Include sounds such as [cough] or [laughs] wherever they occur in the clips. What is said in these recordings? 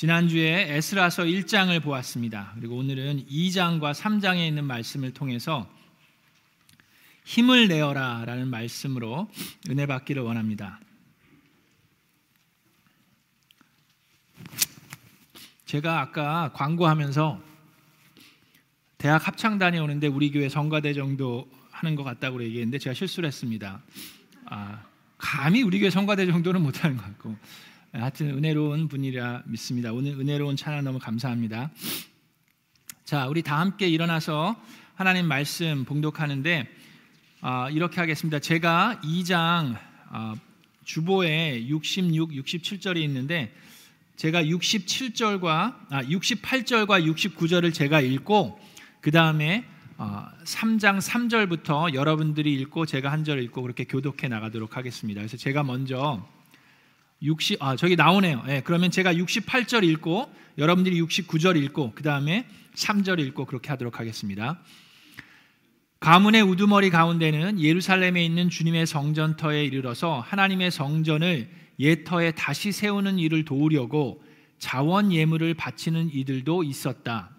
지난주에 에스라서 1장을 보았습니다. 그리고 오늘은 2장과 3장에 있는 말씀을 통해서 힘을 내어라 라는 말씀으로 은혜 받기를 원합니다. 제가 아까 광고하면서 대학 합창 다녀오는데 우리 교회 성가대 정도 하는 것 같다고 얘기했는데 제가 실수를 했습니다. 아, 감히 우리 교회 성가대 정도는 못하는 것 같고 하여튼 은혜로운 분이라 믿습니다. 오늘 은혜로운 찬양 너무 감사합니다. 자, 우리 다 함께 일어나서 하나님 말씀 봉독하는데 아, 이렇게 하겠습니다. 제가 2장 아, 주보에 66, 67절이 있는데 제가 67절과 아 68절과 69절을 제가 읽고 그 다음에 어, 3장 3절부터 여러분들이 읽고 제가 한 절 읽고 그렇게 교독해 나가도록 하겠습니다. 그래서 제가 먼저 60, 아, 저기 나오네요. 예, 그러면 제가 68절 읽고 여러분들이 69절 읽고 그 다음에 3절 읽고 그렇게 하도록 하겠습니다. 가문의 우두머리 가운데는 예루살렘에 있는 주님의 성전터에 이르러서 하나님의 성전을 예터에 다시 세우는 일을 도우려고 자원 예물을 바치는 이들도 있었다.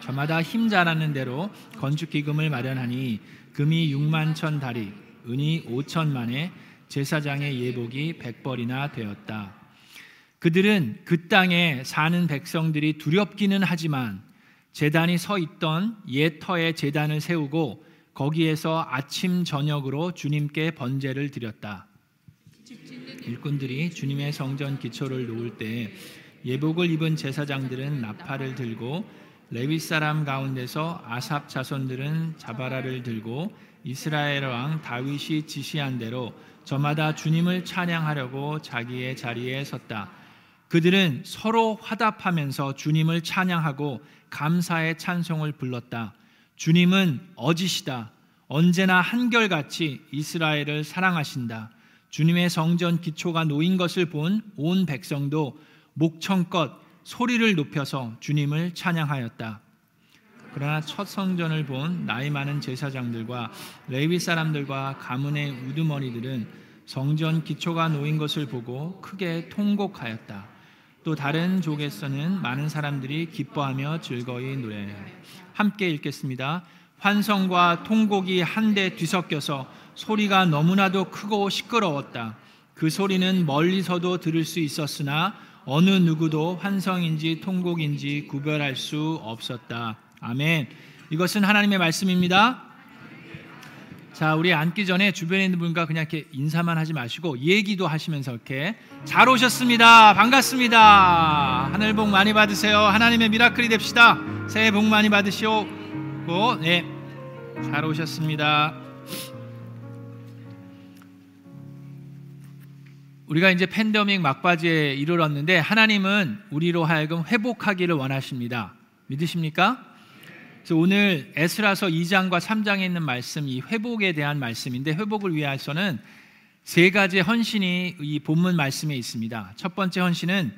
저마다 힘 잘하는 대로 건축 기금을 마련하니 금이 6만 천 다리, 은이 5천만에 제사장의 예복이 백벌이나 되었다. 그들은 그 땅에 사는 백성들이 두렵기는 하지만 재단이 서 있던 예터에 재단을 세우고 거기에서 아침 저녁으로 주님께 번제를 드렸다. 일꾼들이 주님의 성전 기초를 놓을 때 예복을 입은 제사장들은 나팔을 들고 레위 사람 가운데서 아삽 자손들은 자바라를 들고 이스라엘 왕 다윗이 지시한 대로 저마다 주님을 찬양하려고 자기의 자리에 섰다. 그들은 서로 화답하면서 주님을 찬양하고 감사의 찬송을 불렀다. 주님은 어지시다. 언제나 한결같이 이스라엘을 사랑하신다. 주님의 성전 기초가 놓인 것을 본 온 백성도 목청껏 소리를 높여서 주님을 찬양하였다. 그러나 첫 성전을 본 나이 많은 제사장들과 레위 사람들과 가문의 우두머리들은 성전 기초가 놓인 것을 보고 크게 통곡하였다. 또 다른 족에서는 많은 사람들이 기뻐하며 즐거이 노래. 함께 읽겠습니다. 환성과 통곡이 한데 뒤섞여서 소리가 너무나도 크고 시끄러웠다. 그 소리는 멀리서도 들을 수 있었으나 어느 누구도 환성인지 통곡인지 구별할 수 없었다. 아멘. 이것은 하나님의 말씀입니다. 자, 우리 앉기 전에 주변에 있는 분과 그냥 이렇게 인사만 하지 마시고 얘기도 하시면서 이렇게 잘 오셨습니다. 반갑습니다. 하늘 복 많이 받으세요. 하나님의 미라클이 됩시다. 새해 복 많이 받으시오. 네. 잘 오셨습니다. 우리가 이제 팬데믹 막바지에 이르렀는데 하나님은 우리로 하여금 회복하기를 원하십니다. 믿으십니까? 그래서 오늘 에스라서 2장과 3장에 있는 말씀 이 회복에 대한 말씀인데 회복을 위해서는 세 가지 헌신이 이 본문 말씀에 있습니다. 첫 번째 헌신은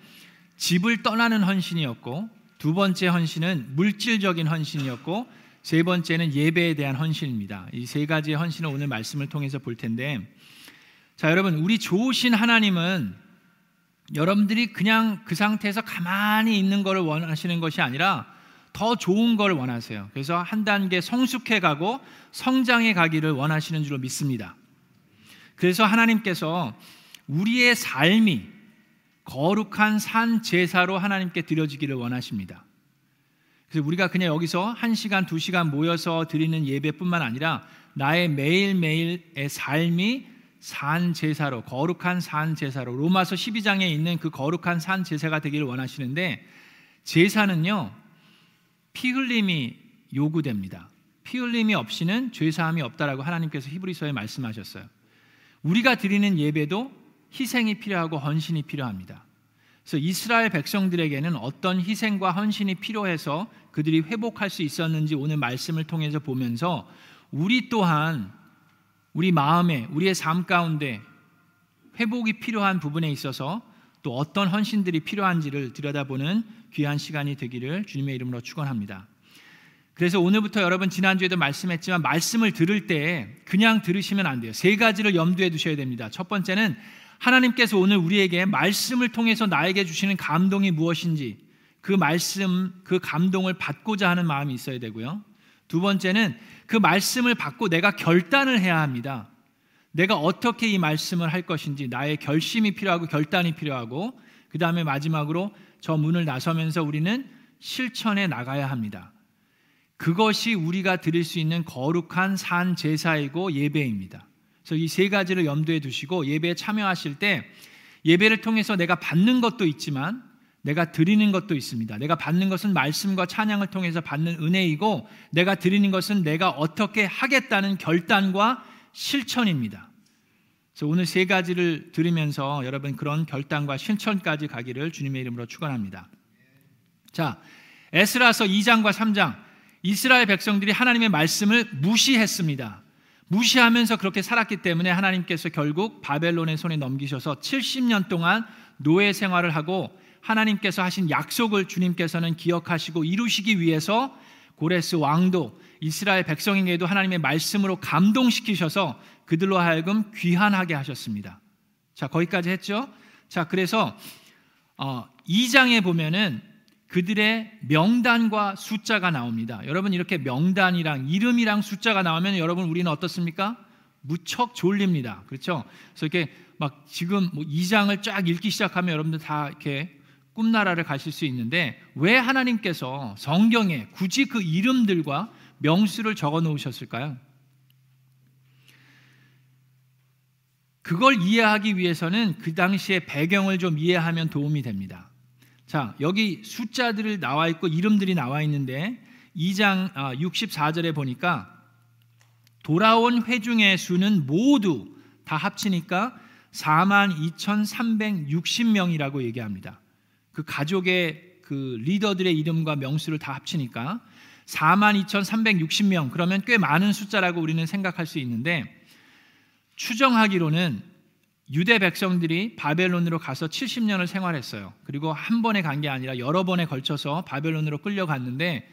집을 떠나는 헌신이었고 두 번째 헌신은 물질적인 헌신이었고 세 번째는 예배에 대한 헌신입니다. 이 세 가지의 헌신을 오늘 말씀을 통해서 볼 텐데 자, 여러분, 우리 좋으신 하나님은 여러분들이 그냥 그 상태에서 가만히 있는 것을 원하시는 것이 아니라 더 좋은 걸 원하세요. 그래서 한 단계 성숙해 가고 성장해 가기를 원하시는 줄로 믿습니다. 그래서 하나님께서 우리의 삶이 거룩한 산 제사로 하나님께 드려지기를 원하십니다. 그래서 우리가 그냥 여기서 한 시간, 두 시간 모여서 드리는 예배뿐만 아니라 나의 매일매일의 삶이 산 제사로 거룩한 산 제사로 로마서 12장에 있는 그 거룩한 산 제사가 되기를 원하시는데 제사는요 피 흘림이 요구됩니다. 피 흘림이 없이는 죄 사함이 없다라고 하나님께서 히브리서에 말씀하셨어요. 우리가 드리는 예배도 희생이 필요하고 헌신이 필요합니다. 그래서 이스라엘 백성들에게는 어떤 희생과 헌신이 필요해서 그들이 회복할 수 있었는지 오늘 말씀을 통해서 보면서 우리 또한 우리 마음에 우리의 삶 가운데 회복이 필요한 부분에 있어서 또 어떤 헌신들이 필요한지를 들여다보는 귀한 시간이 되기를 주님의 이름으로 축원합니다. 그래서 오늘부터 여러분 지난주에도 말씀했지만 말씀을 들을 때 그냥 들으시면 안 돼요. 세 가지를 염두에 두셔야 됩니다. 첫 번째는 하나님께서 오늘 우리에게 말씀을 통해서 나에게 주시는 감동이 무엇인지 그 말씀, 그 감동을 받고자 하는 마음이 있어야 되고요. 두 번째는 그 말씀을 받고 내가 결단을 해야 합니다. 내가 어떻게 이 말씀을 할 것인지 나의 결심이 필요하고 결단이 필요하고 그 다음에 마지막으로 저 문을 나서면서 우리는 실천해 나가야 합니다. 그것이 우리가 드릴 수 있는 거룩한 산 제사이고 예배입니다. 그래서 이 세 가지를 염두에 두시고 예배에 참여하실 때 예배를 통해서 내가 받는 것도 있지만 내가 드리는 것도 있습니다. 내가 받는 것은 말씀과 찬양을 통해서 받는 은혜이고 내가 드리는 것은 내가 어떻게 하겠다는 결단과 실천입니다. 그래서 오늘 세 가지를 들으면서 여러분 그런 결단과 실천까지 가기를 주님의 이름으로 축원합니다. 자, 에스라서 2장과 3장 이스라엘 백성들이 하나님의 말씀을 무시했습니다. 무시하면서 그렇게 살았기 때문에 하나님께서 결국 바벨론의 손에 넘기셔서 70년 동안 노예 생활을 하고 하나님께서 하신 약속을 주님께서는 기억하시고 이루시기 위해서 고레스 왕도 이스라엘 백성에게도 하나님의 말씀으로 감동시키셔서 그들로 하여금 귀환하게 하셨습니다. 자, 거기까지 했죠? 자, 그래서 어, 2장에 보면은 그들의 명단과 숫자가 나옵니다. 여러분 이렇게 명단이랑 이름이랑 숫자가 나오면 여러분 우리는 어떻습니까? 무척 졸립니다. 그렇죠? 그래서 이렇게 막 지금 뭐 2장을 쫙 읽기 시작하면 여러분들 다 이렇게 꿈나라를 가실 수 있는데 왜 하나님께서 성경에 굳이 그 이름들과 명수를 적어 놓으셨을까요? 그걸 이해하기 위해서는 그 당시의 배경을 좀 이해하면 도움이 됩니다. 자, 여기 숫자들을 나와 있고 이름들이 나와 있는데 2장 64절에 아, 보니까 돌아온 회중의 수는 모두 다 합치니까 4만 2,360명이라고 얘기합니다. 그 가족의 그 리더들의 이름과 명수를 다 합치니까 4만 2,360명 그러면 꽤 많은 숫자라고 우리는 생각할 수 있는데 추정하기로는 유대 백성들이 바벨론으로 가서 70년을 생활했어요. 그리고 한 번에 간 게 아니라 여러 번에 걸쳐서 바벨론으로 끌려갔는데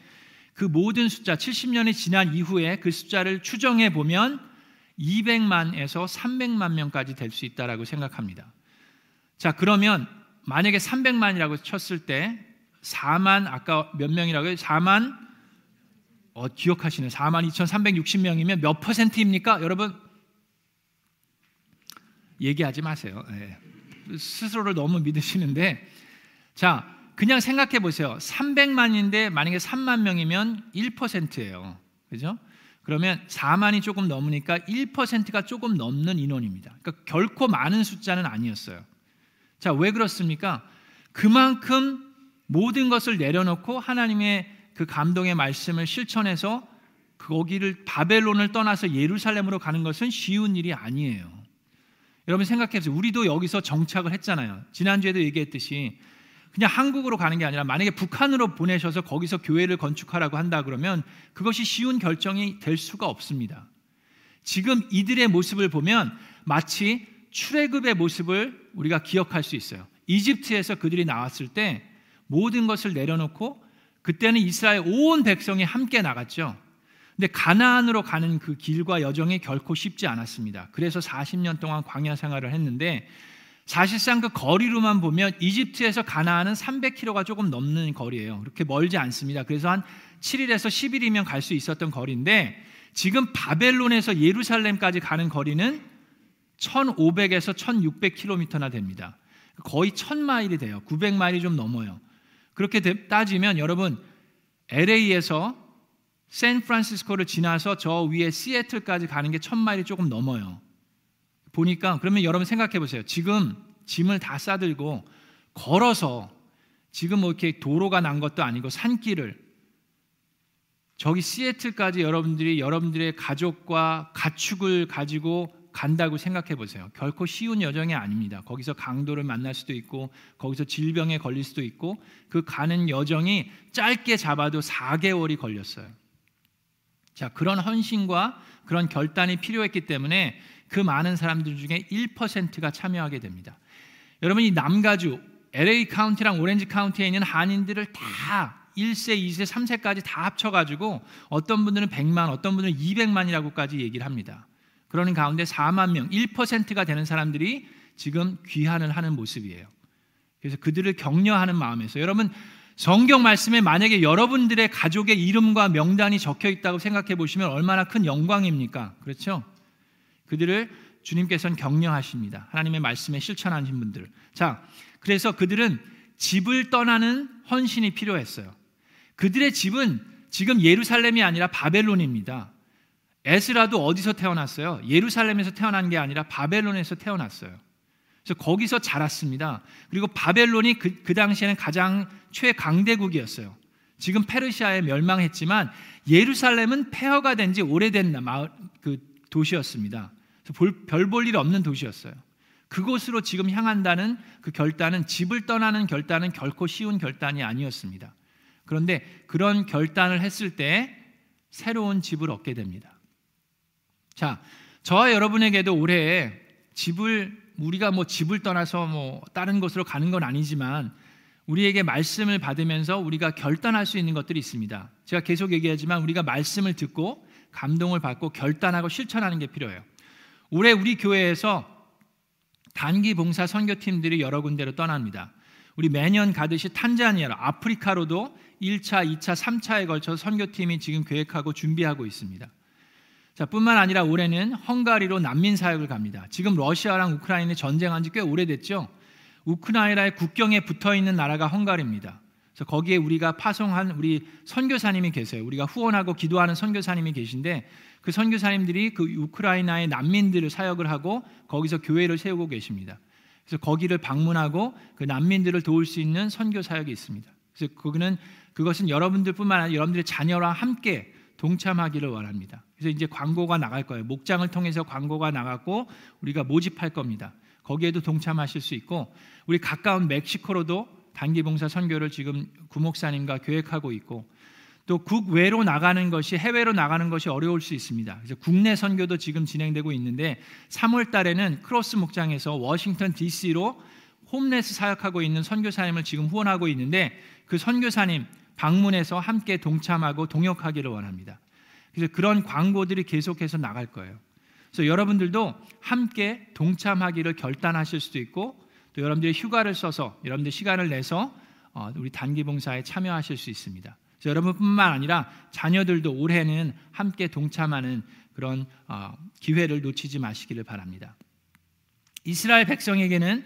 그 모든 숫자 70년이 지난 이후에 그 숫자를 추정해 보면 200만에서 300만 명까지 될 수 있다라고 생각합니다. 자, 그러면 만약에 300만이라고 쳤을 때 4만 아까 몇 명이라고요? 4만 어, 기억하시는 4만 2,360명이면 몇 퍼센트입니까? 여러분 얘기하지 마세요. 네. 스스로를 너무 믿으시는데 자 그냥 생각해 보세요. 300만인데 만약에 3만 명이면 1%예요. 그죠? 그러면 4만이 조금 넘으니까 1%가 조금 넘는 인원입니다. 그러니까 결코 많은 숫자는 아니었어요. 자, 왜 그렇습니까? 그만큼 모든 것을 내려놓고 하나님의 그 감동의 말씀을 실천해서 거기를 바벨론을 떠나서 예루살렘으로 가는 것은 쉬운 일이 아니에요. 여러분 생각해 보세요. 우리도 여기서 정착을 했잖아요. 지난주에도 얘기했듯이 그냥 한국으로 가는 게 아니라 만약에 북한으로 보내셔서 거기서 교회를 건축하라고 한다 그러면 그것이 쉬운 결정이 될 수가 없습니다. 지금 이들의 모습을 보면 마치 출애굽의 모습을 우리가 기억할 수 있어요. 이집트에서 그들이 나왔을 때 모든 것을 내려놓고 그때는 이스라엘 온 백성이 함께 나갔죠. 근데 가나안으로 가는 그 길과 여정이 결코 쉽지 않았습니다. 그래서 40년 동안 광야 생활을 했는데 사실상 그 거리로만 보면 이집트에서 가나안은 300km가 조금 넘는 거리예요. 그렇게 멀지 않습니다. 그래서 한 7일에서 10일이면 갈 수 있었던 거리인데 지금 바벨론에서 예루살렘까지 가는 거리는 1,500에서 1,600km나 됩니다. 거의 1,000마일이 돼요. 900마일이 좀 넘어요. 그렇게 따지면 여러분 LA에서 샌프란시스코를 지나서 저 위에 시애틀까지 가는 게 1,000마일이 조금 넘어요. 보니까 그러면 여러분 생각해 보세요. 지금 짐을 다 싸들고 걸어서 지금 뭐 이렇게 도로가 난 것도 아니고 산길을 저기 시애틀까지 여러분들이 여러분들의 가족과 가축을 가지고 간다고 생각해 보세요. 결코 쉬운 여정이 아닙니다. 거기서 강도를 만날 수도 있고 거기서 질병에 걸릴 수도 있고 그 가는 여정이 짧게 잡아도 4개월이 걸렸어요. 자, 그런 헌신과 그런 결단이 필요했기 때문에 그 많은 사람들 중에 1%가 참여하게 됩니다. 여러분 이 남가주 LA 카운티랑 오렌지 카운티에 있는 한인들을 다 1세, 2세, 3세까지 다 합쳐 가지고 어떤 분들은 100만, 어떤 분들은 200만이라고까지 얘기를 합니다. 그러는 가운데 4만 명, 1%가 되는 사람들이 지금 귀환을 하는 모습이에요. 그래서 그들을 격려하는 마음에서 여러분 성경 말씀에 만약에 여러분들의 가족의 이름과 명단이 적혀 있다고 생각해 보시면 얼마나 큰 영광입니까? 그렇죠? 그들을 주님께서는 격려하십니다. 하나님의 말씀에 실천하신 분들. 자, 그래서 그들은 집을 떠나는 헌신이 필요했어요. 그들의 집은 지금 예루살렘이 아니라 바벨론입니다. 에스라도 어디서 태어났어요? 예루살렘에서 태어난 게 아니라 바벨론에서 태어났어요. 그래서 거기서 자랐습니다. 그리고 바벨론이 그, 그 당시에는 가장 최강대국이었어요. 지금 페르시아에 멸망했지만 예루살렘은 폐허가 된 지 오래된 마을, 그 도시였습니다. 별 볼 일 없는 도시였어요. 그곳으로 지금 향한다는 그 결단은 집을 떠나는 결단은 결코 쉬운 결단이 아니었습니다. 그런데 그런 결단을 했을 때 새로운 집을 얻게 됩니다. 자, 저와 여러분에게도 올해 집을 우리가 뭐 집을 떠나서 뭐 다른 곳으로 가는 건 아니지만 우리에게 말씀을 받으면서 우리가 결단할 수 있는 것들이 있습니다. 제가 계속 얘기하지만 우리가 말씀을 듣고 감동을 받고 결단하고 실천하는 게 필요해요. 올해 우리 교회에서 단기 봉사 선교팀들이 여러 군데로 떠납니다. 우리 매년 가듯이 탄자니아로 아프리카로도 1차, 2차, 3차에 걸쳐 선교팀이 지금 계획하고 준비하고 있습니다. 자, 뿐만 아니라 올해는 헝가리로 난민 사역을 갑니다. 지금 러시아랑 우크라이나 전쟁한 지 꽤 오래됐죠. 우크라이나의 국경에 붙어 있는 나라가 헝가리입니다. 그래서 거기에 우리가 파송한 우리 선교사님이 계세요. 우리가 후원하고 기도하는 선교사님이 계신데 그 선교사님들이 그 우크라이나의 난민들을 사역을 하고 거기서 교회를 세우고 계십니다. 그래서 거기를 방문하고 그 난민들을 도울 수 있는 선교 사역이 있습니다. 그래서 거기는 그것은 여러분들뿐만 아니라 여러분들의 자녀와 함께 동참하기를 원합니다. 그래서 이제 광고가 나갈 거예요. 목장을 통해서 광고가 나갔고 우리가 모집할 겁니다. 거기에도 동참하실 수 있고 우리 가까운 멕시코로도 단기 봉사 선교를 지금 구목사님과 계획하고 있고 또 국외로 나가는 것이 해외로 나가는 것이 어려울 수 있습니다. 그래서 국내 선교도 지금 진행되고 있는데 3월 달에는 크로스 목장에서 워싱턴 DC로 homeless 사역하고 있는 선교사님을 지금 후원하고 있는데 그 선교사님 방문해서 함께 동참하고 동역하기를 원합니다. 그래서 그런 광고들이 계속해서 나갈 거예요. 그래서 여러분들도 함께 동참하기를 결단하실 수도 있고 또 여러분들이 휴가를 써서 여러분들 시간을 내서 어, 우리 단기 봉사에 참여하실 수 있습니다. 그래서 여러분뿐만 아니라 자녀들도 올해는 함께 동참하는 그런 어, 기회를 놓치지 마시기를 바랍니다. 이스라엘 백성에게는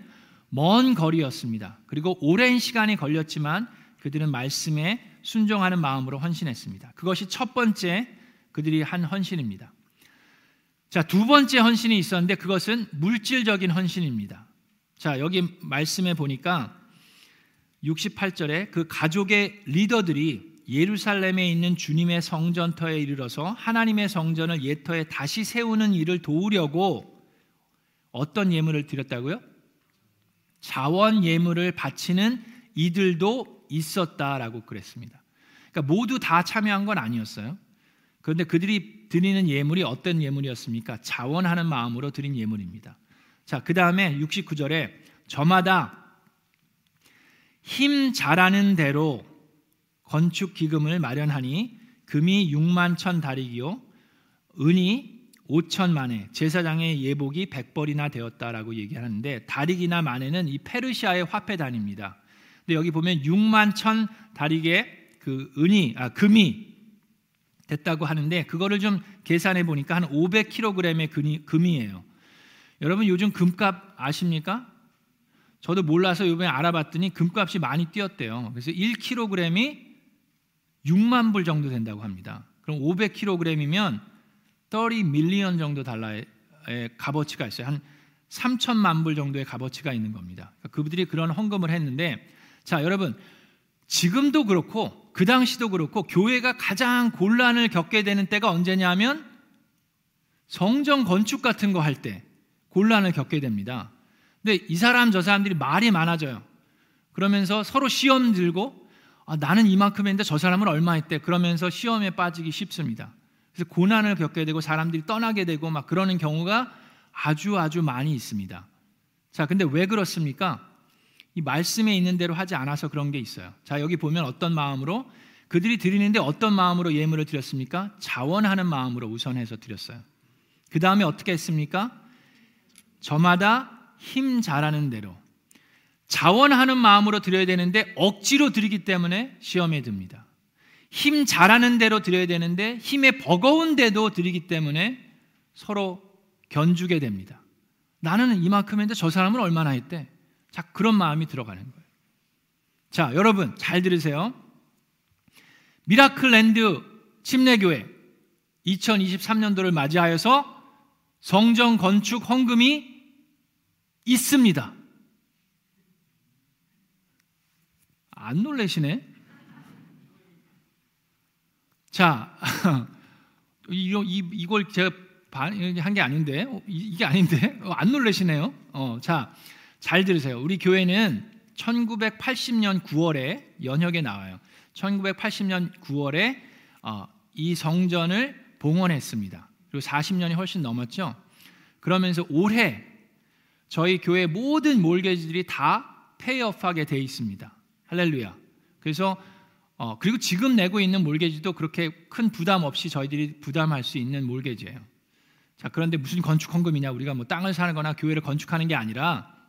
먼 거리였습니다. 그리고 오랜 시간이 걸렸지만 그들은 말씀에 순종하는 마음으로 헌신했습니다. 그것이 첫 번째 그들이 한 헌신입니다. 자, 두 번째 헌신이 있었는데 그것은 물질적인 헌신입니다. 자, 여기 말씀에 보니까 68절에 그 가족의 리더들이 예루살렘에 있는 주님의 성전터에 이르러서 하나님의 성전을 예터에 다시 세우는 일을 도우려고 어떤 예물을 드렸다고요? 자원 예물을 바치는 이들도 있었다라고 그랬습니다. 그러니까 모두 다 참여한 건 아니었어요. 그런데 그들이 드리는 예물이 어떤 예물이었습니까? 자원하는 마음으로 드린 예물입니다. 자, 그 다음에 69절에 저마다 힘 잘하는 대로 건축 기금을 마련하니 금이 6만 천 다리기요 은이 5천 만에 제사장의 예복이 100벌이나 되었다라고 얘기하는데 다리기나 만에는 이 페르시아의 화폐 단입니다. 근데 여기 보면 6만 천 다리게 그 은이 아 금이 됐다고 하는데 그거를 좀 계산해 보니까 한 500kg의 금이, 금이에요. 여러분 요즘 금값 아십니까? 저도 몰라서 이번에 알아봤더니 금값이 많이 뛰었대요. 그래서 1kg이 6만 불 정도 된다고 합니다. 그럼 500kg이면 30 밀리언 정도 달러의 값어치가 있어요. 한 3천만 불 정도의 값어치가 있는 겁니다. 그러니까 그들이 그런 헌금을 했는데 자, 여러분 지금도 그렇고 그 당시도 그렇고 교회가 가장 곤란을 겪게 되는 때가 언제냐면 성전 건축 같은 거 할 때 곤란을 겪게 됩니다. 근데 이 사람 저 사람들이 말이 많아져요. 그러면서 서로 시험 들고 아, 나는 이만큼 했는데 저 사람은 얼마 했대. 그러면서 시험에 빠지기 쉽습니다. 그래서 고난을 겪게 되고 사람들이 떠나게 되고 막 그러는 경우가 아주 아주 많이 있습니다. 자, 근데 왜 그렇습니까? 이 말씀에 있는 대로 하지 않아서 그런 게 있어요. 자, 여기 보면 어떤 마음으로 그들이 드리는데 어떤 마음으로 예물을 드렸습니까? 자원하는 마음으로 우선해서 드렸어요. 그 다음에 어떻게 했습니까? 저마다 힘 잘하는 대로 자원하는 마음으로 드려야 되는데 억지로 드리기 때문에 시험에 듭니다. 힘 잘하는 대로 드려야 되는데 힘에 버거운 데도 드리기 때문에 서로 견주게 됩니다. 나는 이만큼 했는데 저 사람은 얼마나 했대? 자, 그런 마음이 들어가는 거예요. 자, 여러분 잘 들으세요. 미라클랜드 침례교회 2023년도를 맞이하여서 성전 건축 헌금이 있습니다. 안 놀래시네? 자, [laughs] 이, 이, 걸 제가 한 게 아닌데, 어, 이게 아닌데, 어, 안 놀래시네요. 어, 자, 잘 들으세요. 우리 교회는 1980년 9월에 연혁에 나와요. 1980년 9월에 어, 이 성전을 봉헌했습니다. 그리고 40년이 훨씬 넘었죠. 그러면서 올해 저희 교회 모든 몰개지들이 다 페이업하게 돼 있습니다. 할렐루야. 그래서 어, 그리고 지금 내고 있는 몰개지도 그렇게 큰 부담 없이 저희들이 부담할 수 있는 몰개지예요. 자 그런데 무슨 건축 헌금이냐? 우리가 뭐 땅을 사거나 교회를 건축하는 게 아니라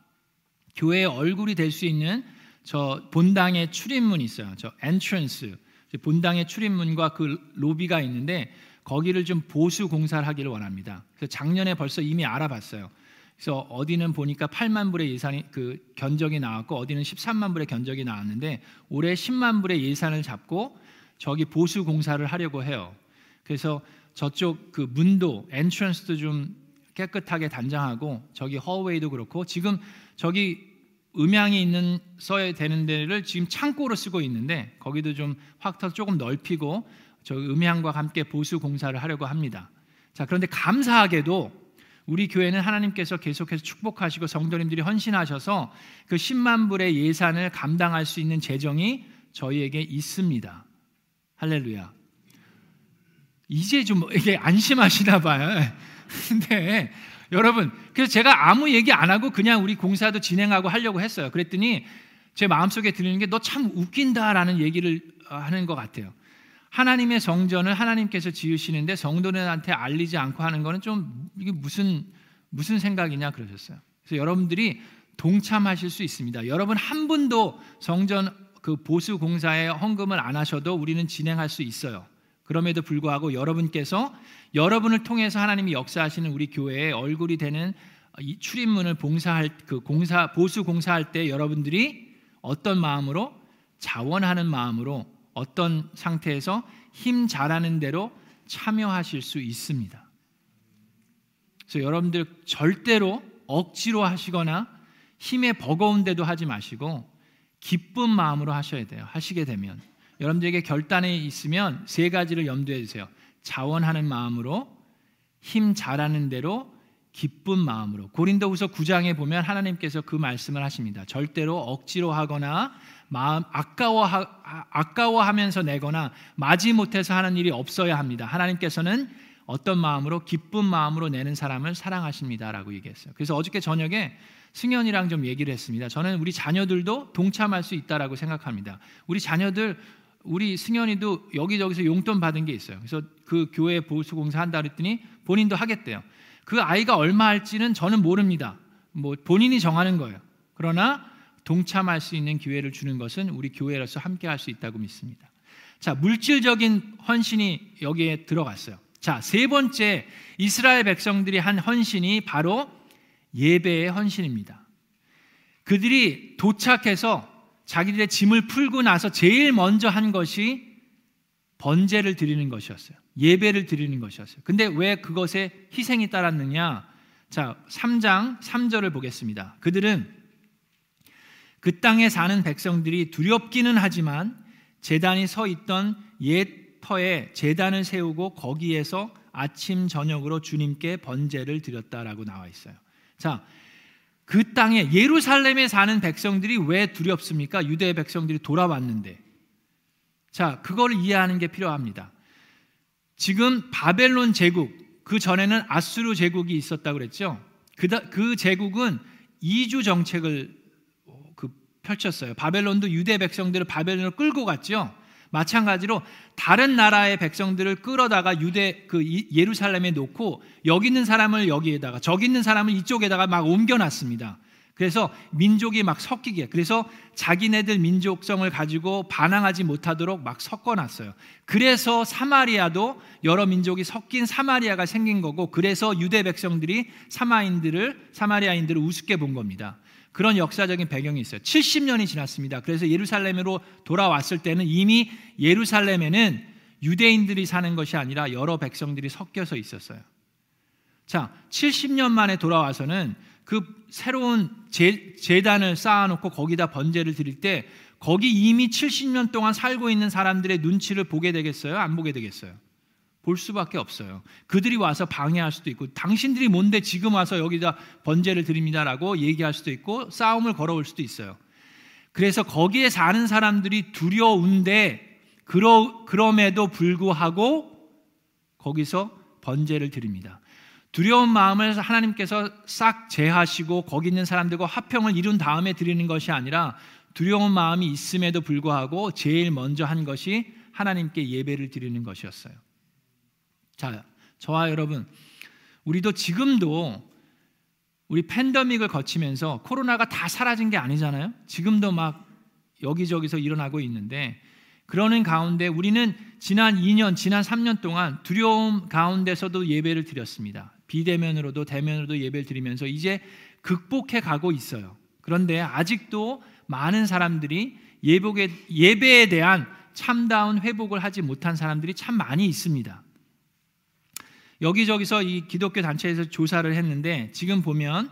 교회의 얼굴이 될 수 있는 저 본당의 출입문이 있어요. 저 엔트런스 본당의 출입문과 그 로비가 있는데 거기를 좀 보수 공사를 하기를 원합니다. 그래서 작년에 벌써 이미 알아봤어요. 그래서 어디는 보니까 8만 불의 예산이 그 견적이 나왔고 어디는 13만 불의 견적이 나왔는데 올해 10만 불의 예산을 잡고 저기 보수 공사를 하려고 해요. 그래서 저쪽 그 문도 엔트런스도 좀 깨끗하게 단장하고 저기 허웨이도 그렇고 지금 저기 음향이 있는 써야 되는 데를 지금 창고로 쓰고 있는데 거기도 좀 확터 조금 넓히고 저 음향과 함께 보수 공사를 하려고 합니다. 자, 그런데 감사하게도 우리 교회는 하나님께서 계속해서 축복하시고 성도님들이 헌신하셔서 그 10만 불의 예산을 감당할 수 있는 재정이 저희에게 있습니다. 할렐루야. 이제 좀 이게 안심하시나 봐요. [laughs] 근데 여러분, 그래서 제가 아무 얘기 안 하고 그냥 우리 공사도 진행하고 하려고 했어요. 그랬더니 제 마음속에 들리는 게 너 참 웃긴다라는 얘기를 하는 것 같아요. 하나님의 성전을 하나님께서 지으시는데 성도들한테 알리지 않고 하는 거는 좀 이게 무슨 무슨 생각이냐 그러셨어요. 그래서 여러분들이 동참하실 수 있습니다. 여러분 한 분도 성전 그 보수 공사에 헌금을 안 하셔도 우리는 진행할 수 있어요. 그럼에도 불구하고 여러분께서 여러분을 통해서 하나님이 역사하시는 우리 교회의 얼굴이 되는 이 출입문을 봉사할 그 공사 보수 공사할 때 여러분들이 어떤 마음으로 자원하는 마음으로 어떤 상태에서 힘 잘하는 대로 참여하실 수 있습니다. 그래서 여러분들 절대로 억지로 하시거나 힘에 버거운데도 하지 마시고 기쁜 마음으로 하셔야 돼요. 하시게 되면 여러분들에게 결단에 있으면 세 가지를 염두에 두세요. 자원하는 마음으로 힘 잘하는 대로 기쁜 마음으로 고린도후서 9장에 보면 하나님께서 그 말씀을 하십니다. 절대로 억지로 하거나 마음 아까워 아까워하면서 내거나 마지 못해서 하는 일이 없어야 합니다. 하나님께서는 어떤 마음으로 기쁜 마음으로 내는 사람을 사랑하십니다라고 얘기했어요. 그래서 어저께 저녁에 승현이랑 좀 얘기를 했습니다. 저는 우리 자녀들도 동참할 수 있다라고 생각합니다. 우리 자녀들 우리 승현이도 여기저기서 용돈 받은 게 있어요. 그래서 그 교회 보수 공사 한다 그랬더니 본인도 하겠대요. 그 아이가 얼마 할지는 저는 모릅니다. 뭐 본인이 정하는 거예요. 그러나 동참할 수 있는 기회를 주는 것은 우리 교회로서 함께 할 수 있다고 믿습니다. 자, 물질적인 헌신이 여기에 들어갔어요. 자, 세 번째 이스라엘 백성들이 한 헌신이 바로 예배의 헌신입니다. 그들이 도착해서 자기들의 짐을 풀고 나서 제일 먼저 한 것이 번제를 드리는 것이었어요. 예배를 드리는 것이었어요. 근데 왜 그것에 희생이 따랐느냐? 자, 3장 3절을 보겠습니다. 그들은 그 땅에 사는 백성들이 두렵기는 하지만 재단이 서 있던 옛 터에 재단을 세우고 거기에서 아침 저녁으로 주님께 번제를 드렸다라고 나와 있어요. 자, 그 땅에 예루살렘에 사는 백성들이 왜 두렵습니까? 유대 백성들이 돌아왔는데. 자, 그걸 이해하는 게 필요합니다. 지금 바벨론 제국, 그 전에는 아수르 제국이 있었다고 그랬죠. 그, 그 제국은 이주 정책을 그 펼쳤어요. 바벨론도 유대 백성들을 바벨론으로 끌고 갔죠. 마찬가지로 다른 나라의 백성들을 끌어다가 유대 그 예루살렘에 놓고 여기 있는 사람을 여기에다가 저기 있는 사람을 이쪽에다가 막 옮겨놨습니다. 그래서 민족이 막 섞이게. 그래서 자기네들 민족성을 가지고 반항하지 못하도록 막 섞어놨어요. 그래서 사마리아도 여러 민족이 섞인 사마리아가 생긴 거고, 그래서 유대 백성들이 사마인들을 사마리아인들을 우습게 본 겁니다. 그런 역사적인 배경이 있어요. 70년이 지났습니다. 그래서 예루살렘으로 돌아왔을 때는 이미 예루살렘에는 유대인들이 사는 것이 아니라 여러 백성들이 섞여서 있었어요. 자, 70년 만에 돌아와서는 그 새로운 재, 재단을 쌓아놓고 거기다 번제를 드릴 때 거기 이미 70년 동안 살고 있는 사람들의 눈치를 보게 되겠어요? 안 보게 되겠어요? 볼 수밖에 없어요. 그들이 와서 방해할 수도 있고, 당신들이 뭔데 지금 와서 여기다 번제를 드립니다라고 얘기할 수도 있고, 싸움을 걸어올 수도 있어요. 그래서 거기에 사는 사람들이 두려운데, 그러, 그럼에도 불구하고 거기서 번제를 드립니다. 두려운 마음을 하나님께서 싹 제하시고 거기 있는 사람들과 화평을 이룬 다음에 드리는 것이 아니라 두려운 마음이 있음에도 불구하고 제일 먼저 한 것이 하나님께 예배를 드리는 것이었어요. 자, 저와 여러분, 우리도 지금도 우리 팬데믹을 거치면서 코로나가 다 사라진 게 아니잖아요. 지금도 막 여기저기서 일어나고 있는데 그러는 가운데 우리는 지난 2년, 지난 3년 동안 두려움 가운데서도 예배를 드렸습니다. 비대면으로도 대면으로도 예배를 드리면서 이제 극복해 가고 있어요. 그런데 아직도 많은 사람들이 예복에, 예배에 대한 참다운 회복을 하지 못한 사람들이 참 많이 있습니다. 여기저기서 이 기독교 단체에서 조사를 했는데 지금 보면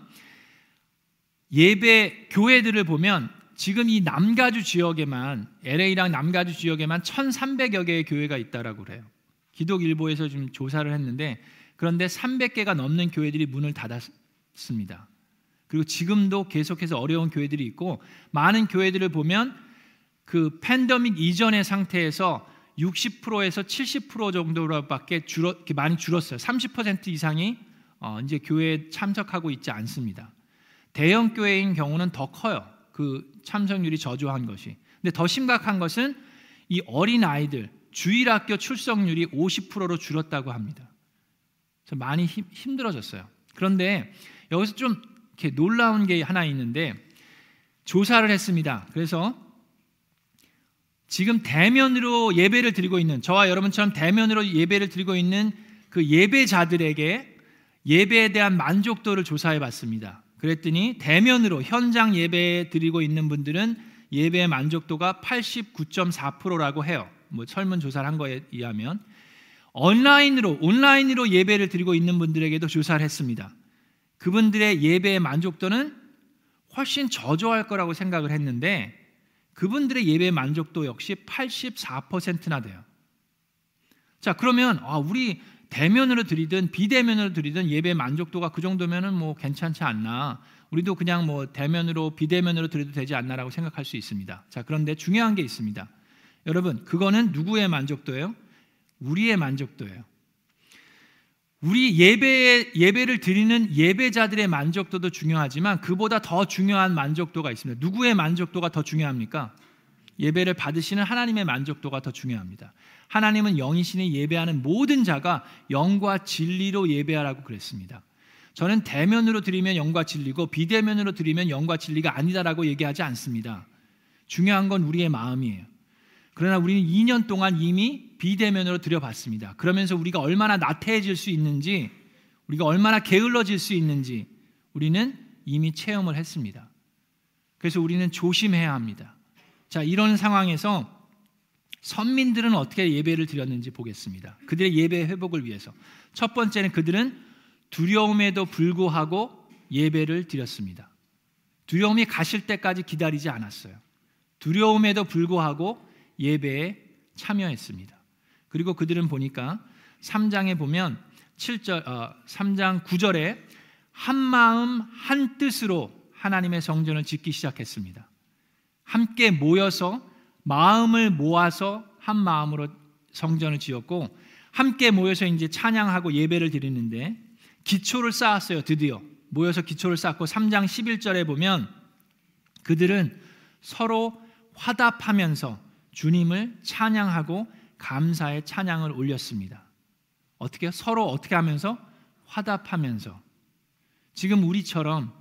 예배 교회들을 보면 지금 이 남가주 지역에만 LA랑 남가주 지역에만 1,300여 개의 교회가 있다라고 그래요. 기독일보에서 좀 조사를 했는데 그런데 300개가 넘는 교회들이 문을 닫았습니다. 그리고 지금도 계속해서 어려운 교회들이 있고 많은 교회들을 보면 그 팬데믹 이전의 상태에서 60%에서 70% 정도로밖에 줄어 많이 줄었어요. 30% 이상이 어, 이제 교회에 참석하고 있지 않습니다. 대형 교회인 경우는 더 커요. 그 참석률이 저조한 것이. 근데 더 심각한 것은 이 어린 아이들 주일학교 출석률이 50%로 줄었다고 합니다. 많이 힘, 힘들어졌어요. 그런데 여기서 좀 이렇게 놀라운 게 하나 있는데 조사를 했습니다. 그래서 지금 대면으로 예배를 드리고 있는 저와 여러분처럼 대면으로 예배를 드리고 있는 그 예배자들에게 예배에 대한 만족도를 조사해 봤습니다. 그랬더니 대면으로 현장 예배 드리고 있는 분들은 예배의 만족도가 89.4%라고 해요. 뭐 설문 조사를 한 거에 의하면 온라인으로 온라인으로 예배를 드리고 있는 분들에게도 조사를 했습니다. 그분들의 예배의 만족도는 훨씬 저조할 거라고 생각을 했는데 그분들의 예배 만족도 역시 84%나 돼요. 자, 그러면 아, 우리 대면으로 드리든 비대면으로 드리든 예배 만족도가 그 정도면은 뭐 괜찮지 않나. 우리도 그냥 뭐 대면으로 비대면으로 드려도 되지 않나라고 생각할 수 있습니다. 자, 그런데 중요한 게 있습니다. 여러분, 그거는 누구의 만족도예요? 우리의 만족도예요. 우리 예배 예배를 드리는 예배자들의 만족도도 중요하지만 그보다 더 중요한 만족도가 있습니다. 누구의 만족도가 더 중요합니까? 예배를 받으시는 하나님의 만족도가 더 중요합니다. 하나님은 영이신이 예배하는 모든 자가 영과 진리로 예배하라고 그랬습니다. 저는 대면으로 드리면 영과 진리고 비대면으로 드리면 영과 진리가 아니다라고 얘기하지 않습니다. 중요한 건 우리의 마음이에요. 그러나 우리는 2년 동안 이미 비대면으로 드려봤습니다. 그러면서 우리가 얼마나 나태해질 수 있는지, 우리가 얼마나 게을러질 수 있는지 우리는 이미 체험을 했습니다. 그래서 우리는 조심해야 합니다. 자, 이런 상황에서 선민들은 어떻게 예배를 드렸는지 보겠습니다. 그들의 예배 회복을 위해서. 첫 번째는 그들은 두려움에도 불구하고 예배를 드렸습니다. 두려움이 가실 때까지 기다리지 않았어요. 두려움에도 불구하고 예배에 참여했습니다. 그리고 그들은 보니까 3장에 보면 7절 어, 3장 9절에 한 마음 한 뜻으로 하나님의 성전을 짓기 시작했습니다. 함께 모여서 마음을 모아서 한 마음으로 성전을 지었고 함께 모여서 이제 찬양하고 예배를 드리는데 기초를 쌓았어요. 드디어 모여서 기초를 쌓고 3장 11절에 보면 그들은 서로 화답하면서 주님을 찬양하고 감사의 찬양을 올렸습니다. 어떻게 서로 어떻게 하면서 화답하면서 지금 우리처럼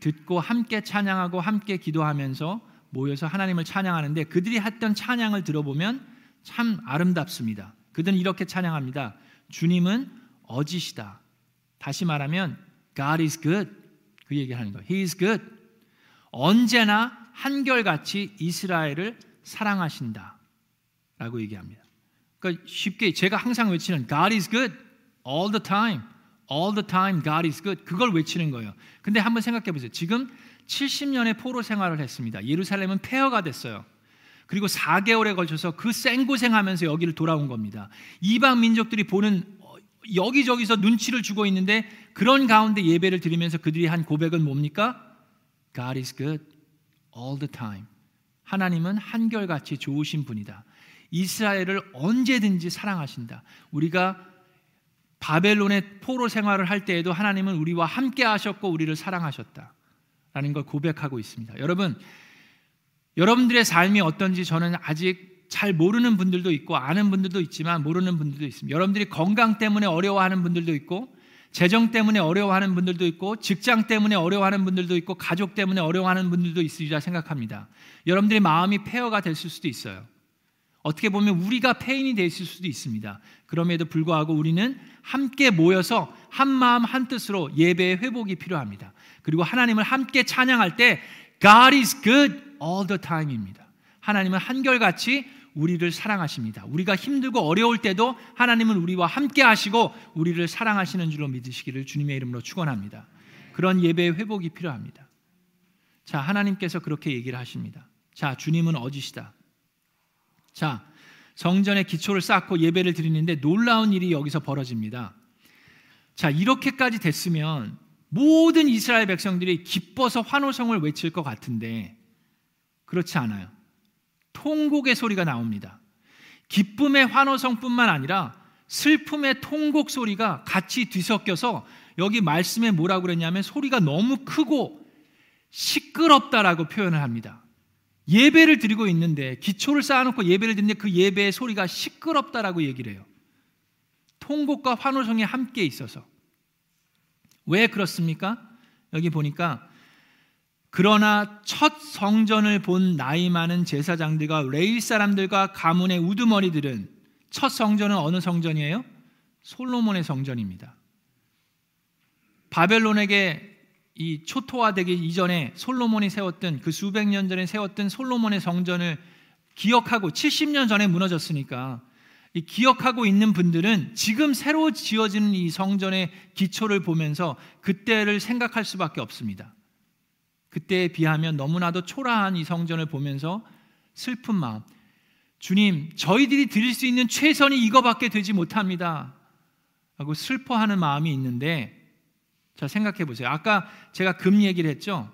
듣고 함께 찬양하고 함께 기도하면서 모여서 하나님을 찬양하는데 그들이 했던 찬양을 들어보면 참 아름답습니다. 그들은 이렇게 찬양합니다. 주님은 어지시다. 다시 말하면 God is good. 그 얘기를 하는 거예요. He is good. 언제나 한결같이 이스라엘을 사랑하신다. 라고 얘기합니다. 그러니까 쉽게 제가 항상 외치는 God is good all the time. all the time God is good. 그걸 외치는 거예요. 근데 한번 생각해 보세요. 지금 70년의 포로 생활을 했습니다. 예루살렘은 폐허가 됐어요. 그리고 4개월에 걸쳐서 그 생고생하면서 여기를 돌아온 겁니다. 이방 민족들이 보는 여기저기서 눈치를 주고 있는데 그런 가운데 예배를 드리면서 그들이 한 고백은 뭡니까? God is good all the time. 하나님은 한결같이 좋으신 분이다. 이스라엘을 언제든지 사랑하신다. 우리가 바벨론의 포로 생활을 할 때에도 하나님은 우리와 함께 하셨고 우리를 사랑하셨다. 라는 걸 고백하고 있습니다. 여러분, 여러분들의 삶이 어떤지 저는 아직 잘 모르는 분들도 있고 아는 분들도 있지만 모르는 분들도 있습니다. 여러분들이 건강 때문에 어려워하는 분들도 있고 재정 때문에 어려워하는 분들도 있고 직장 때문에 어려워하는 분들도 있고 가족 때문에 어려워하는 분들도 있으리라 생각합니다. 여러분들의 마음이 폐허가 됐을 수도 있어요. 어떻게 보면 우리가 폐인이 됐을 수도 있습니다. 그럼에도 불구하고 우리는 함께 모여서 한 마음 한 뜻으로 예배의 회복이 필요합니다. 그리고 하나님을 함께 찬양할 때 God is good all the time입니다. 하나님은 한결같이 우리를 사랑하십니다. 우리가 힘들고 어려울 때도 하나님은 우리와 함께 하시고 우리를 사랑하시는 줄로 믿으시기를 주님의 이름으로 축원합니다. 그런 예배의 회복이 필요합니다. 자, 하나님께서 그렇게 얘기를 하십니다. 자, 주님은 어지시다. 자, 성전의 기초를 쌓고 예배를 드리는데 놀라운 일이 여기서 벌어집니다. 자, 이렇게까지 됐으면 모든 이스라엘 백성들이 기뻐서 환호성을 외칠 것 같은데 그렇지 않아요. 통곡의 소리가 나옵니다. 기쁨의 환호성뿐만 아니라 슬픔의 통곡 소리가 같이 뒤섞여서 여기 말씀에 뭐라고 그랬냐면 소리가 너무 크고 시끄럽다라고 표현을 합니다. 예배를 드리고 있는데 기초를 쌓아놓고 예배를 드리는데 그 예배의 소리가 시끄럽다라고 얘기를 해요. 통곡과 환호성이 함께 있어서 왜 그렇습니까? 여기 보니까 그러나 첫 성전을 본 나이 많은 제사장들과 레일 사람들과 가문의 우두머리들은 첫 성전은 어느 성전이에요? 솔로몬의 성전입니다. 바벨론에게 이 초토화되기 이전에 솔로몬이 세웠던 그 수백 년 전에 세웠던 솔로몬의 성전을 기억하고 70년 전에 무너졌으니까 이 기억하고 있는 분들은 지금 새로 지어지는 이 성전의 기초를 보면서 그때를 생각할 수밖에 없습니다. 그때에 비하면 너무나도 초라한 이 성전을 보면서 슬픈 마음. 주님, 저희들이 드릴 수 있는 최선이 이거밖에 되지 못합니다. 하고 슬퍼하는 마음이 있는데 자, 생각해 보세요. 아까 제가 금 얘기를 했죠.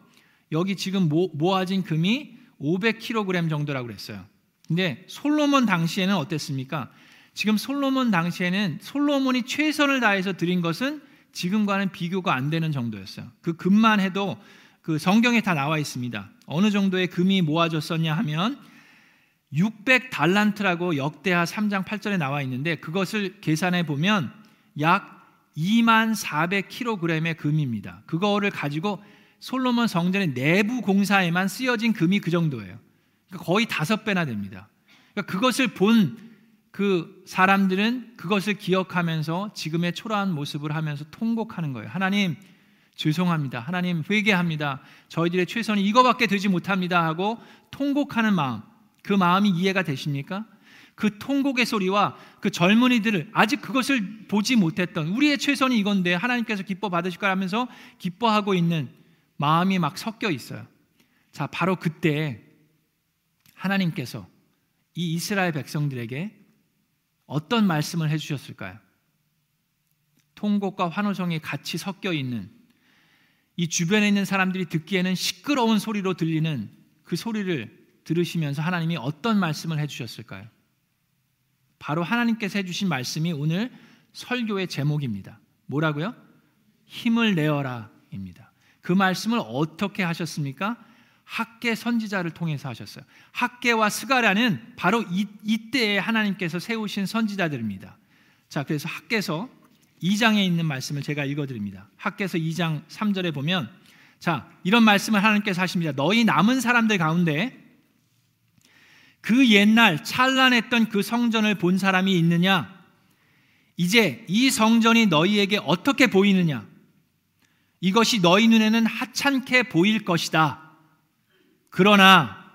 여기 지금 모, 모아진 금이 500kg 정도라고 그랬어요. 근데 솔로몬 당시에는 어땠습니까? 지금 솔로몬 당시에는 솔로몬이 최선을 다해서 드린 것은 지금과는 비교가 안 되는 정도였어요. 그 금만 해도 그 성경에 다 나와 있습니다. 어느 정도의 금이 모아졌었냐 하면 600 달란트라고 역대하 3장 8절에 나와 있는데 그것을 계산해 보면 약 2만 400kg의 금입니다. 그거를 가지고 솔로몬 성전의 내부 공사에만 쓰여진 금이 그 정도예요. 그러니까 거의 다섯 배나 됩니다. 그러니까 그것을 본 그 사람들은 그것을 기억하면서 지금의 초라한 모습을 하면서 통곡하는 거예요. 하나님, 죄송합니다. 하나님, 회개합니다. 저희들의 최선이 이거밖에 되지 못합니다. 하고 통곡하는 마음, 그 마음이 이해가 되십니까? 그 통곡의 소리와 그 젊은이들을 아직 그것을 보지 못했던 우리의 최선이 이건데 하나님께서 기뻐 받으실 거라면서 기뻐하고 있는 마음이 막 섞여 있어요. 자, 바로 그때 하나님께서 이 이스라엘 백성들에게 어떤 말씀을 해 주셨을까요? 통곡과 환호성이 같이 섞여 있는 이 주변에 있는 사람들이 듣기에는 시끄러운 소리로 들리는 그 소리를 들으시면서 하나님이 어떤 말씀을 해 주셨을까요? 바로 하나님께서 해주신 말씀이 오늘 설교의 제목입니다. 뭐라고요? 힘을 내어라입니다. 그 말씀을 어떻게 하셨습니까? 학계 선지자를 통해서 하셨어요. 학계와 스가랴는 바로 이, 이때에 하나님께서 세우신 선지자들입니다. 자, 그래서 학계서 2장에 있는 말씀을 제가 읽어드립니다. 학계서 2장 3절에 보면 자, 이런 말씀을 하나님께서 하십니다. 너희 남은 사람들 가운데 그 옛날 찬란했던 그 성전을 본 사람이 있느냐? 이제 이 성전이 너희에게 어떻게 보이느냐? 이것이 너희 눈에는 하찮게 보일 것이다. 그러나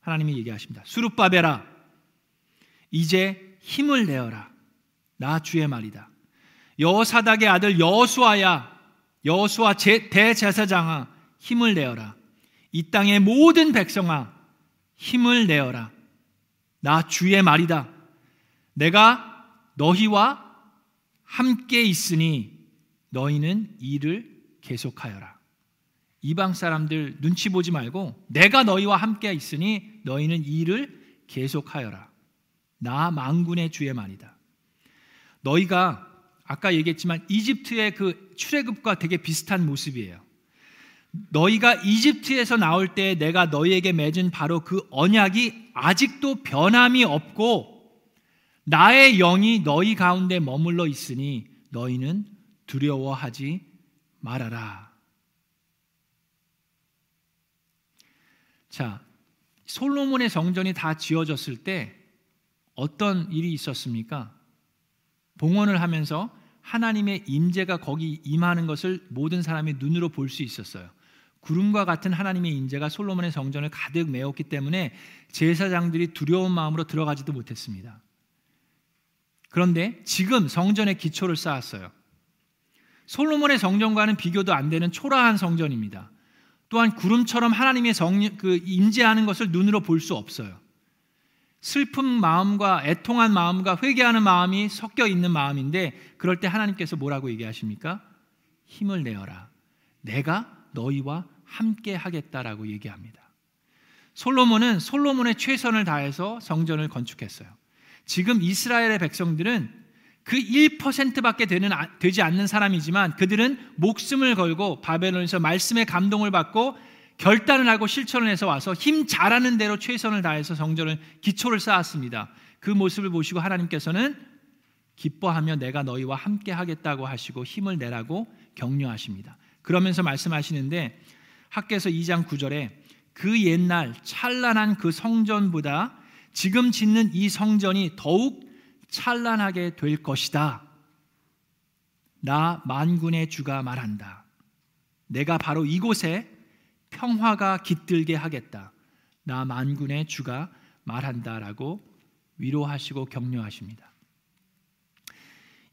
하나님이 얘기하십니다. 수룹바베라 이제 힘을 내어라. 나 주의 말이다. 여사닥의 아들 여수아야 여수아 대제사장아 힘을 내어라. 이 땅의 모든 백성아 힘을 내어라. 나 주의 말이다. 내가 너희와 함께 있으니 너희는 일을 계속하여라. 이방 사람들 눈치 보지 말고 내가 너희와 함께 있으니 너희는 일을 계속하여라. 나 망군의 주의 말이다. 너희가 아까 얘기했지만 이집트의 그 출애굽과 되게 비슷한 모습이에요. 너희가 이집트에서 나올 때 내가 너희에게 맺은 바로 그 언약이 아직도 변함이 없고 나의 영이 너희 가운데 머물러 있으니 너희는 두려워하지 말아라. 자, 솔로몬의 성전이 다 지어졌을 때 어떤 일이 있었습니까? 봉헌을 하면서 하나님의 임재가 거기 임하는 것을 모든 사람이 눈으로 볼 수 있었어요. 구름과 같은 하나님의 임재가 솔로몬의 성전을 가득 메웠기 때문에 제사장들이 두려운 마음으로 들어가지도 못했습니다. 그런데 지금 성전의 기초를 쌓았어요. 솔로몬의 성전과는 비교도 안 되는 초라한 성전입니다. 또한 구름처럼 하나님의 성, 그 임재하는 것을 눈으로 볼 수 없어요. 슬픈 마음과 애통한 마음과 회개하는 마음이 섞여 있는 마음인데 그럴 때 하나님께서 뭐라고 얘기하십니까? 힘을 내어라. 내가 너희와 함께 하겠다라고 얘기합니다. 솔로몬은 솔로몬의 최선을 다해서 성전을 건축했어요. 지금 이스라엘의 백성들은 그 1%밖에 되는, 되지 않는 사람이지만 그들은 목숨을 걸고 바벨론에서 말씀의 감동을 받고 결단을 하고 실천을 해서 와서 힘 잘하는 대로 최선을 다해서 성전을 기초를 쌓았습니다. 그 모습을 보시고 하나님께서는 기뻐하며 내가 너희와 함께 하겠다고 하시고 힘을 내라고 격려하십니다. 그러면서 말씀하시는데 학계에서 2장 9절에 그 옛날 찬란한 그 성전보다 지금 짓는 이 성전이 더욱 찬란하게 될 것이다. 나 만군의 주가 말한다. 내가 바로 이곳에 평화가 깃들게 하겠다. 나 만군의 주가 말한다라고 위로하시고 격려하십니다.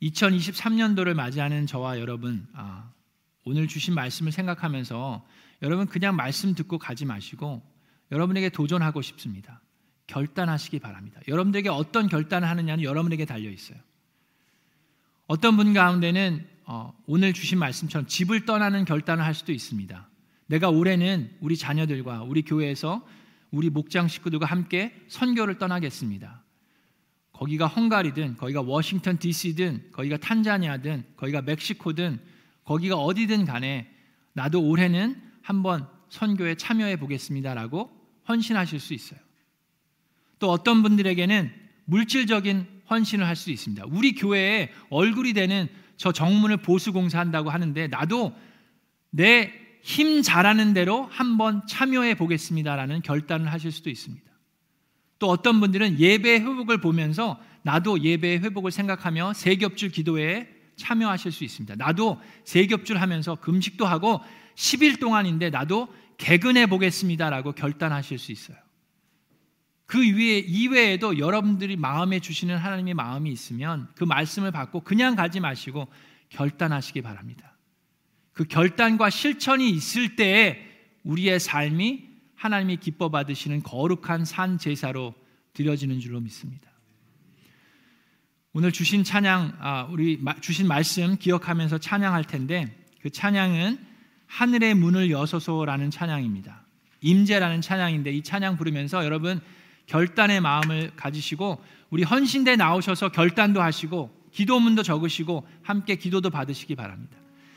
2023년도를 맞이하는 저와 여러분, 아, 오늘 주신 말씀을 생각하면서 여러분 그냥 말씀 듣고 가지 마시고 여러분에게 도전하고 싶습니다. 결단하시기 바랍니다. 여러분들에게 어떤 결단을 하느냐는 여러분에게 달려 있어요. 어떤 분 가운데는 어, 오늘 주신 말씀처럼 집을 떠나는 결단을 할 수도 있습니다. 내가 올해는 우리 자녀들과 우리 교회에서 우리 목장 식구들과 함께 선교를 떠나겠습니다. 거기가 헝가리든 거기가 워싱턴 DC든 거기가 탄자니아든 거기가 멕시코든 거기가 어디든 간에 나도 올해는 한번 선교에 참여해 보겠습니다라고 헌신하실 수 있어요. 또 어떤 분들에게는 물질적인 헌신을 할 수 있습니다. 우리 교회에 얼굴이 되는 저 정문을 보수 공사한다고 하는데 나도 내 힘 잘하는 대로 한번 참여해 보겠습니다라는 결단을 하실 수도 있습니다. 또 어떤 분들은 예배 회복을 보면서 나도 예배 회복을 생각하며 세 겹줄 기도회에 참여하실 수 있습니다. 나도 세겹줄 하면서 금식도 하고 10일 동안인데 나도 개근해 보겠습니다라고 결단하실 수 있어요. 그 위에 이외에도 여러분들이 마음에 주시는 하나님의 마음이 있으면 그 말씀을 받고 그냥 가지 마시고 결단하시기 바랍니다. 그 결단과 실천이 있을 때에 우리의 삶이 하나님이 기뻐 받으시는 거룩한 산 제사로 드려지는 줄로 믿습니다. 오늘 주신 찬양, 아, 우리 주신 말씀 기억하면서 찬양할 텐데 그 찬양은 하늘의 문을 여소서라는 찬양입니다. 임재라는 찬양인데 이 찬양 부르면서 여러분 결단의 마음을 가지시고 우리 헌신대 나오셔서 결단도 하시고 기도문도 적으시고 함께 기도도 받으시기 바랍니다.